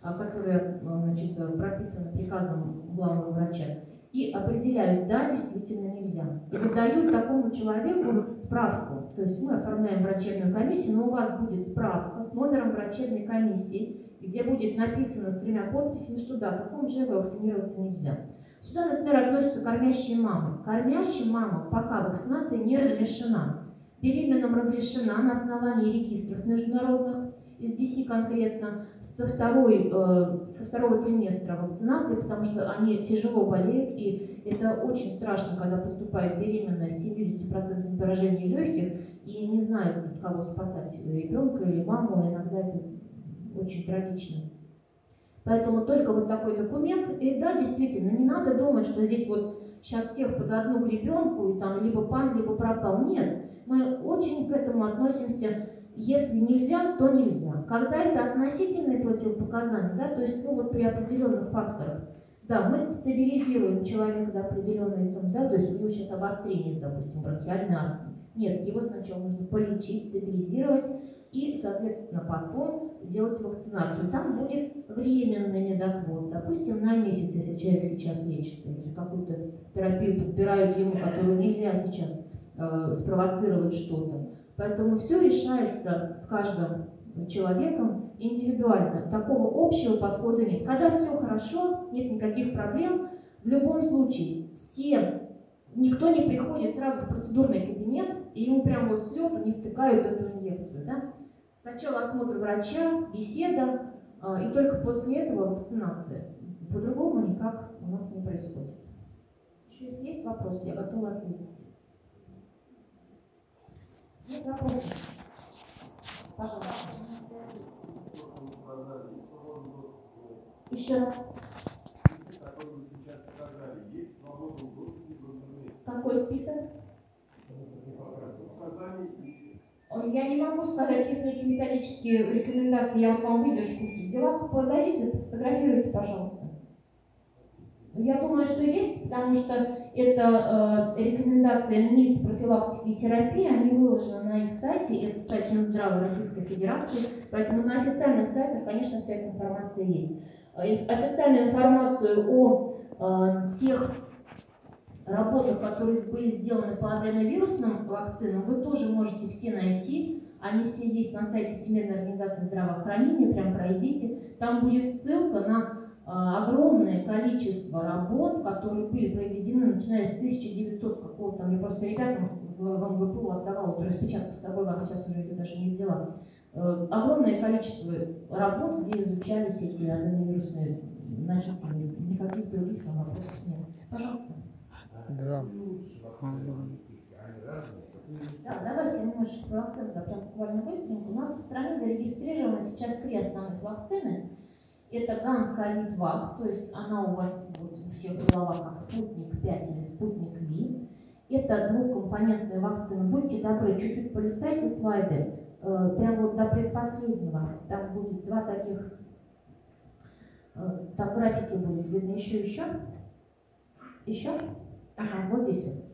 а, которые а, значит, прописаны приказом главного врача, и определяют, да, действительно нельзя. И выдают такому человеку справку. То есть мы оформляем врачебную комиссию, но у вас будет справка с номером врачебной комиссии, где будет написано с тремя подписями, что да, такому человеку вакцинироваться нельзя. Сюда, например, относятся кормящие мамы. Кормящим мамам пока вакцинация не разрешена. Беременным разрешена на основании регистров международных, из ДСИ конкретно, со, второй, э, со второго триместра вакцинации, потому что они тяжело болеют, и это очень страшно, когда поступает беременная с 70% поражения легких, и не знает, кого спасать, ребенка или маму, иногда это очень трагично. Поэтому только вот такой документ, и да, действительно, не надо думать, что здесь вот сейчас всех под одну гребенку, и там либо пан, либо пропал. Нет, мы очень к этому относимся если нельзя, то нельзя. Когда это относительные противопоказания, да, то есть ну, вот при определенных факторах, да, мы стабилизируем человека до определенной, там, да, то есть у него сейчас обострение, допустим, бронхиальной астмы. Нет, его сначала нужно полечить, стабилизировать и, соответственно, потом делать вакцинацию. Там будет временный медотвод, допустим, на месяц, если человек сейчас лечится, или какую-то терапию подбирают ему, которую нельзя сейчас э, спровоцировать что-то. Поэтому все решается с каждым человеком индивидуально. Такого общего подхода нет. Когда все хорошо, нет никаких проблем, в любом случае все, никто не приходит сразу в процедурный кабинет, и ему прямо вот с лету не втыкают эту инъекцию. Да? Сначала осмотр врача, беседа, а, и только после этого вакцинация. По-другому никак у нас не происходит. Еще если есть вопросы, я готова ответить. Еще раз. Какой список? Я не могу сказать, если эти методические рекомендации, я вот вам выдержку взяла, подадите, сфотографируйте, пожалуйста. Я думаю, что есть, потому что это э, рекомендации МИЦ профилактики и терапии, они выложены на их сайте, это сайт Минздрава Российской Федерации, поэтому на официальных сайтах, конечно, вся эта информация есть. Э, Официальную информацию о э, тех работах, которые были сделаны по аденовирусным вакцинам, вы тоже можете все найти. Они все есть на сайте Всемирной организации здравоохранения, прям пройдите. Там будет ссылка на огромное количество работ, которые были проведены, начиная с 1900 какого-то там, я просто ребятам в, МГПУ отдавала эту распечатку с собой, вам сейчас уже ее даже не взяла. Э, огромное количество работ, где изучались эти аденовирусные носители, никаких других там вопросов нет. Пожалуйста. Да. Да, давайте немножечко про вакцины, да, прям буквально быстренько. У нас в стране зарегистрировано сейчас три основных вакцины. Это гам ковид вак, то есть она у вас вот у всех в головах как спутник 5 или спутник Ви. Это двухкомпонентная вакцина. Будьте добры, чуть-чуть полистайте слайды. Э, прям вот до предпоследнего. Там будет два таких, э, там графики будет видно еще, еще. Еще? Ага, вот здесь вот.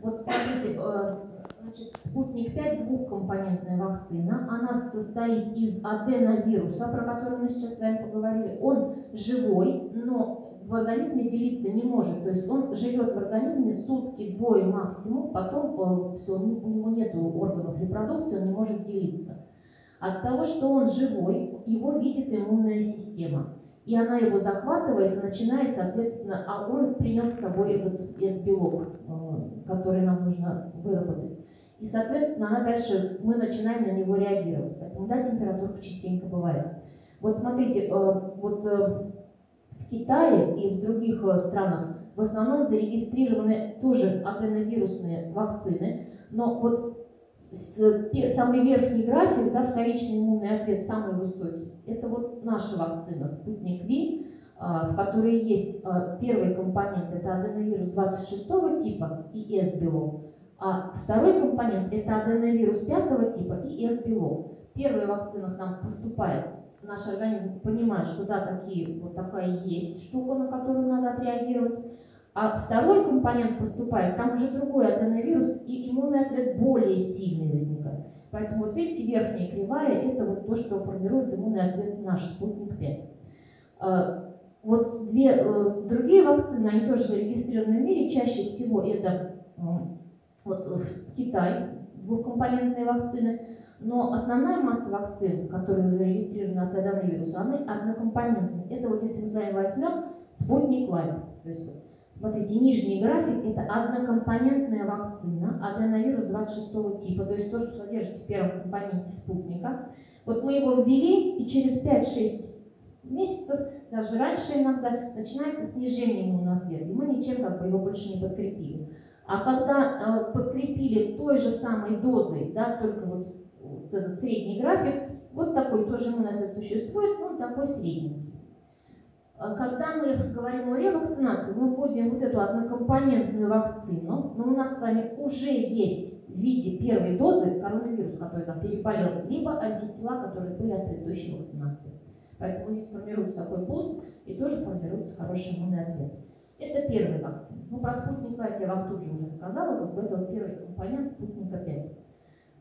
Вот смотрите, э, значит, спутник 5 двухкомпонентная вакцина. Она состоит из аденовируса, про который мы сейчас с вами поговорили. Он живой, но в организме делиться не может. То есть он живет в организме сутки, двое максимум, потом все, у него нет органов репродукции, он не может делиться. От того, что он живой, его видит иммунная система и она его захватывает и начинает, соответственно, а он принес с собой этот S-белок, э, который нам нужно выработать. И, соответственно, она дальше, мы начинаем на него реагировать. Поэтому, да, температурка частенько бывает. Вот смотрите, э, вот э, в Китае и в других странах в основном зарегистрированы тоже аденовирусные вакцины, но вот самый верхний график, да, вторичный иммунный ответ самый высокий, это вот наша вакцина Спутник Ви, в которой есть первый компонент, это аденовирус 26 типа и S-белок, а второй компонент это аденовирус 5 типа и S-белок. Первая вакцина к нам поступает, наш организм понимает, что да, такие, вот такая есть штука, на которую надо отреагировать, а второй компонент поступает, там уже другой аденовирус, и иммунный ответ более сильный возникает. Поэтому вот видите, верхняя кривая – это вот то, что формирует иммунный ответ наш спутник 5. А, вот две э, другие вакцины, они тоже зарегистрированы в мире, чаще всего это вот Китай, двухкомпонентные вакцины, но основная масса вакцин, которые зарегистрированы от аденовируса, они однокомпонентные. Это вот если мы с вами возьмем спутник Лайт, то есть Смотрите, нижний график – это однокомпонентная вакцина, аденовирус 26 типа, то есть то, что содержится в первом компоненте спутника. Вот мы его ввели, и через 5-6 месяцев, даже раньше иногда, начинается снижение иммунного ответа, и мы ничем как бы его больше не подкрепили. А когда э, подкрепили той же самой дозой, да, только вот, вот этот средний график, вот такой тоже иммунный ответ существует, он такой средний. А когда мы говорим о ревакцинации, мы вводим вот эту однокомпонентную вакцину, но у нас с вами уже есть в виде первой дозы коронавирус, который там переболел, либо антитела, которые были от предыдущей вакцинации. Поэтому здесь формируется такой boost и тоже формируется хороший иммунный ответ. Это первая вакцина. Ну, про спутник 5 я вам тут же уже сказала, как это вот первый компонент спутника 5.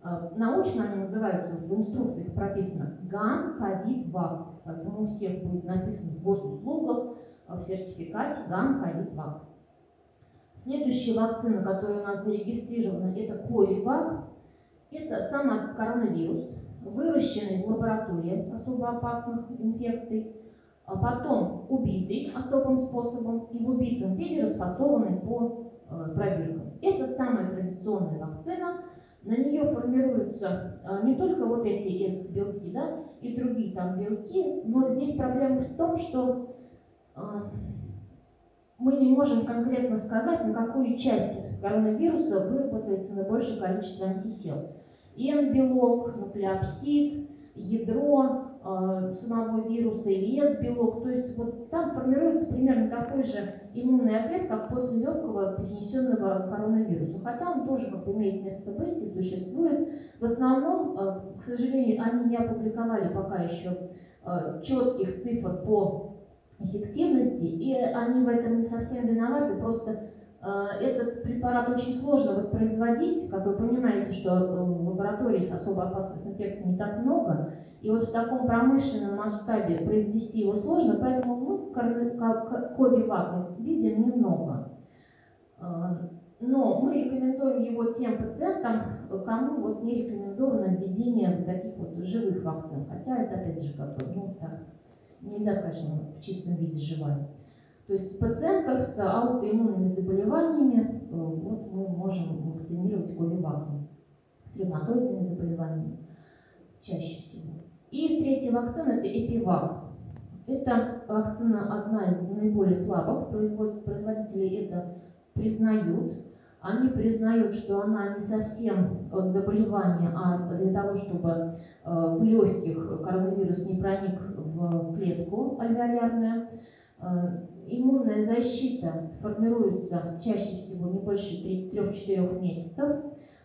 А, научно они называются, в инструкциях прописано ГАМ, ковид, ВАК. Поэтому у всех будет написано в госуслугах, а, в сертификате ГАМ, ковид, ВАК. Следующая вакцина, которая у нас зарегистрирована, это КовиВак. Это сам коронавирус, выращенный в лаборатории особо опасных инфекций, потом убитый особым способом и в убитом виде расфасованный по э, пробиркам. Это самая традиционная вакцина, на нее формируются а, не только вот эти S-белки, да, и другие там белки, но здесь проблема в том, что а, мы не можем конкретно сказать, на какую часть коронавируса выработается наибольшее количество антител. N-белок, нуклеопсид, ядро э, самого вируса или С-белок. То есть вот там формируется примерно такой же иммунный ответ, как после легкого перенесенного коронавируса. Хотя он тоже как имеет место быть и существует. В основном, э, к сожалению, они не опубликовали пока еще э, четких цифр по эффективности, и они в этом не совсем виноваты, просто Э, этот препарат очень сложно воспроизводить, как вы понимаете, что э, в лаборатории с особо опасных инфекций не так много, и вот в таком промышленном масштабе произвести его сложно, поэтому мы ковивак видим немного. Э, но мы рекомендуем его тем пациентам, кому вот не рекомендовано введение таких вот живых вакцин. Хотя это опять же как бы, ну так, нельзя сказать, что в чистом виде живая. То есть пациентов с аутоиммунными заболеваниями э, вот мы можем вакцинировать ковиваком, с ревматоидными заболеваниями чаще всего. И третья вакцина – это эпивак. Это вакцина одна из наиболее слабых, производители это признают. Они признают, что она не совсем от заболевания, а для того, чтобы э, в легких коронавирус не проник в клетку альвеолярную. Э, иммунная защита формируется чаще всего не больше 3-4 месяцев.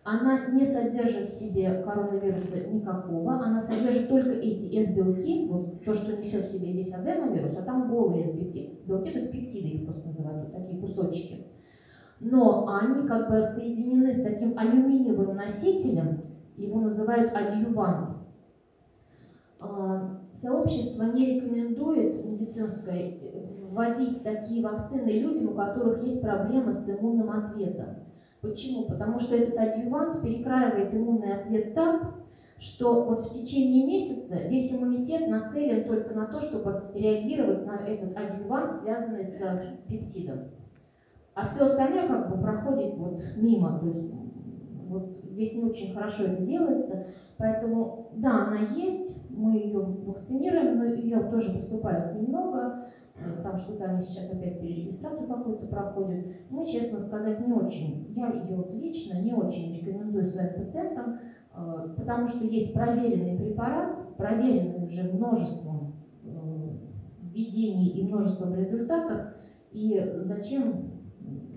Она не содержит в себе коронавируса никакого, она содержит только эти S-белки, вот то, что несет в себе здесь аденовирус, а там голые S-белки, белки, то есть пептиды их просто называют, вот такие кусочки. Но они как бы соединены с таким алюминиевым носителем, его называют адъювант. А, сообщество не рекомендует медицинской вводить такие вакцины людям, у которых есть проблемы с иммунным ответом. Почему? Потому что этот адъювант перекраивает иммунный ответ так, что вот в течение месяца весь иммунитет нацелен только на то, чтобы реагировать на этот адъювант, связанный с пептидом. А все остальное как бы проходит вот мимо. То есть вот здесь не очень хорошо это делается. Поэтому, да, она есть, мы ее вакцинируем, но ее тоже поступает немного. Э, там что-то они сейчас опять перерегистрацию какую-то проходят. Мы, честно сказать, не очень, я ее лично не очень рекомендую своим пациентам, э, потому что есть проверенный препарат, проверенный уже множеством э, введений и множеством результатов, и зачем,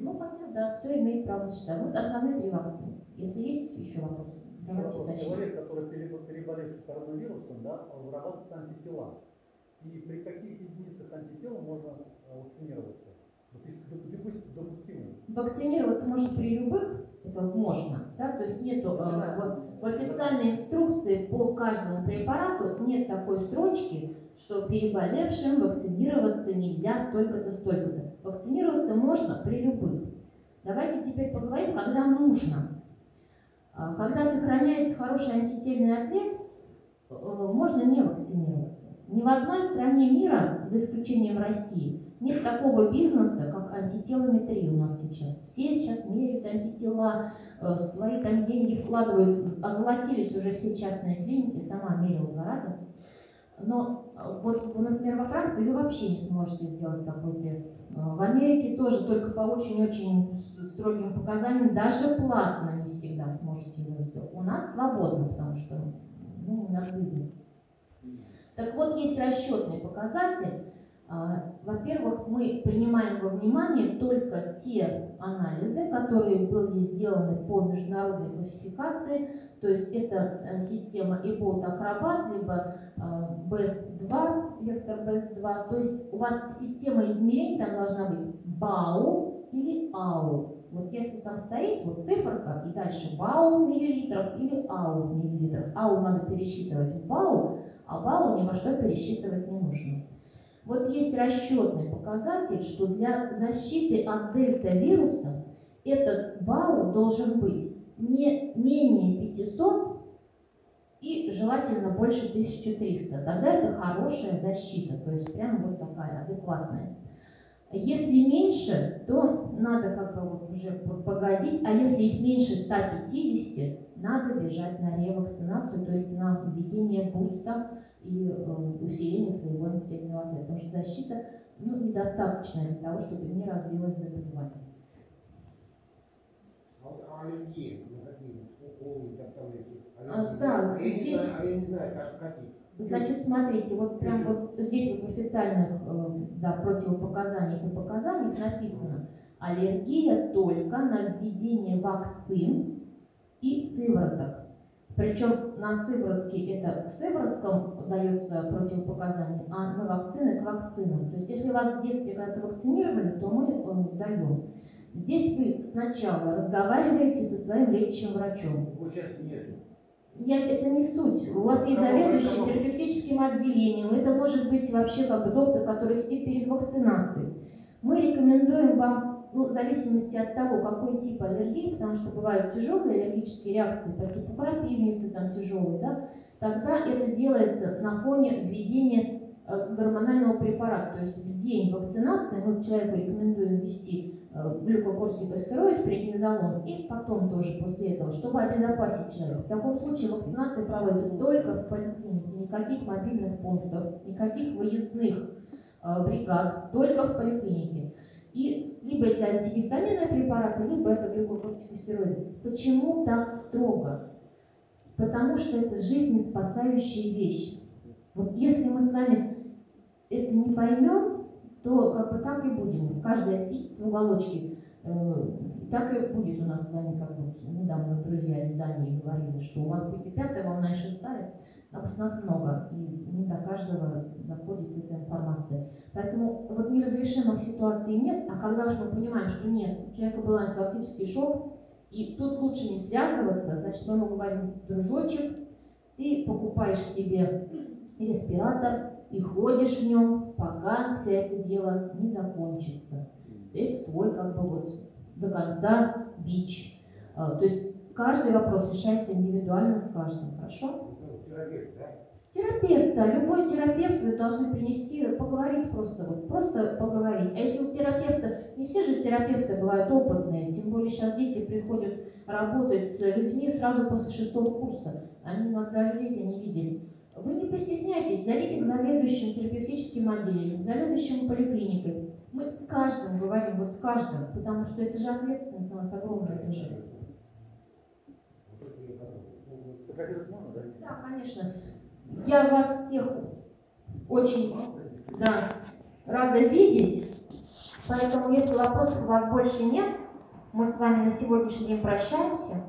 ну хотя, да, все имеет право считать. Вот основные три вакцины. Если есть еще вопросы, давайте Человек, который переболевший коронавирусом, да, вырабатывает антитела и при каких единицах антитела можно э, вакцинироваться? Допустимо. Вакцинироваться можно при любых, это можно, да, то есть нету э, в, в официальной инструкции по каждому препарату нет такой строчки, что переболевшим вакцинироваться нельзя столько-то, столько-то. Вакцинироваться можно при любых. Давайте теперь поговорим, когда нужно. А, когда сохраняется хороший антительный ответ, э, можно не вакцинироваться. Ни в одной стране мира, за исключением России, нет такого бизнеса, как антителометрия у нас сейчас. Все сейчас меряют антитела, э, свои там деньги вкладывают, озолотились уже все частные клиники, сама мерила два раза. Но э, вот, например, во Франции вы вообще не сможете сделать такой тест. Э, в Америке тоже только по очень-очень строгим показаниям, даже платно не всегда сможете его сделать. У нас свободно, потому что ну, у нас бизнес. Так вот, есть расчетный показатель. А, во-первых, мы принимаем во внимание только те анализы, которые были сделаны по международной классификации, то есть это э, система EBOT Acrobat, либо BEST-2, вектор BEST-2, то есть у вас система измерений там должна быть BAU или AU. Вот если там стоит вот циферка и дальше БАУ миллилитров или АУ миллилитров, АУ надо пересчитывать в БАУ, а баллу ни во что пересчитывать не нужно. Вот есть расчетный показатель, что для защиты от дельта-вируса этот балл должен быть не менее 500 и желательно больше 1300. Тогда это хорошая защита, то есть прям вот такая адекватная. Если меньше, то надо как бы уже погодить, а если их меньше 150, надо бежать на ревакцинацию, то есть на введение буста и э, усиление своего антительного ответа, потому что защита ну, недостаточна для того, чтобы не развилось заболевание. А. А, да, здесь... а я не знаю, как, какие. Значит, смотрите, вот прям вот здесь вот в официальных э, да, противопоказаниях и показаниях написано аллергия только на введение вакцин и сывороток. Причем на сыворотке это к сывороткам дается противопоказание, а на вакцины к вакцинам. То есть если вас в детстве когда-то вакцинировали, то мы э, даем. Здесь вы сначала разговариваете со своим лечащим врачом. Сейчас нет. Нет, это не суть. У вас есть заведующий терапевтическим отделением. Это может быть вообще как бы доктор, который сидит перед вакцинацией. Мы рекомендуем вам, ну, в зависимости от того, какой тип аллергии, потому что бывают тяжелые аллергические реакции по типу крапивницы, там тяжелые, да, тогда это делается на фоне введения э, гормонального препарата. То есть в день вакцинации мы человеку рекомендуем ввести э, глюкокортикостероид, преднизолон, и потом тоже после этого, чтобы обезопасить человека. В таком случае вакцинация проводится только в поликлинике, никаких мобильных пунктов, никаких выездных э, бригад, только в поликлинике. И либо это антигистаминные препараты, либо это глюкокортикостероиды. Почему так строго? Потому что это жизнеспасающие вещи. Вот если мы с вами это не поймем, то как бы так и будем. Каждый сидит в уголочке. Э, Так и будет у нас с вами, как вот недавно друзья из Дании говорили, что у вас будет пятая волна, и шестая, потому что нас много, и не до каждого доходит эта информация. Поэтому вот неразрешимых ситуаций нет, а когда уж мы понимаем, что нет, у человека был анафилактический шок, и тут лучше не связываться, значит, мы ему говорим, дружочек, ты покупаешь себе респиратор и ходишь в нем, пока все это дело не закончится. Это твой как бы вот до конца бич. А, То есть каждый вопрос решается индивидуально с каждым, хорошо? Ну, терапевт, да? Терапевт, да, любой терапевт вы должны принести, поговорить просто, вот, просто поговорить. А если у терапевта, не все же терапевты бывают опытные, тем более сейчас дети приходят работать с людьми сразу после шестого курса. Они иногда людей не видели. Вы не постесняйтесь, зовите к заведующим терапевтическим отделением, к заведующим поликлиникой. Мы с каждым говорим, вот с каждым, потому что это же ответственность на вас огромная да? Да, конечно. Я вас всех очень да, рада видеть. Поэтому, если вопросов у вас больше нет, мы с вами на сегодняшний день прощаемся.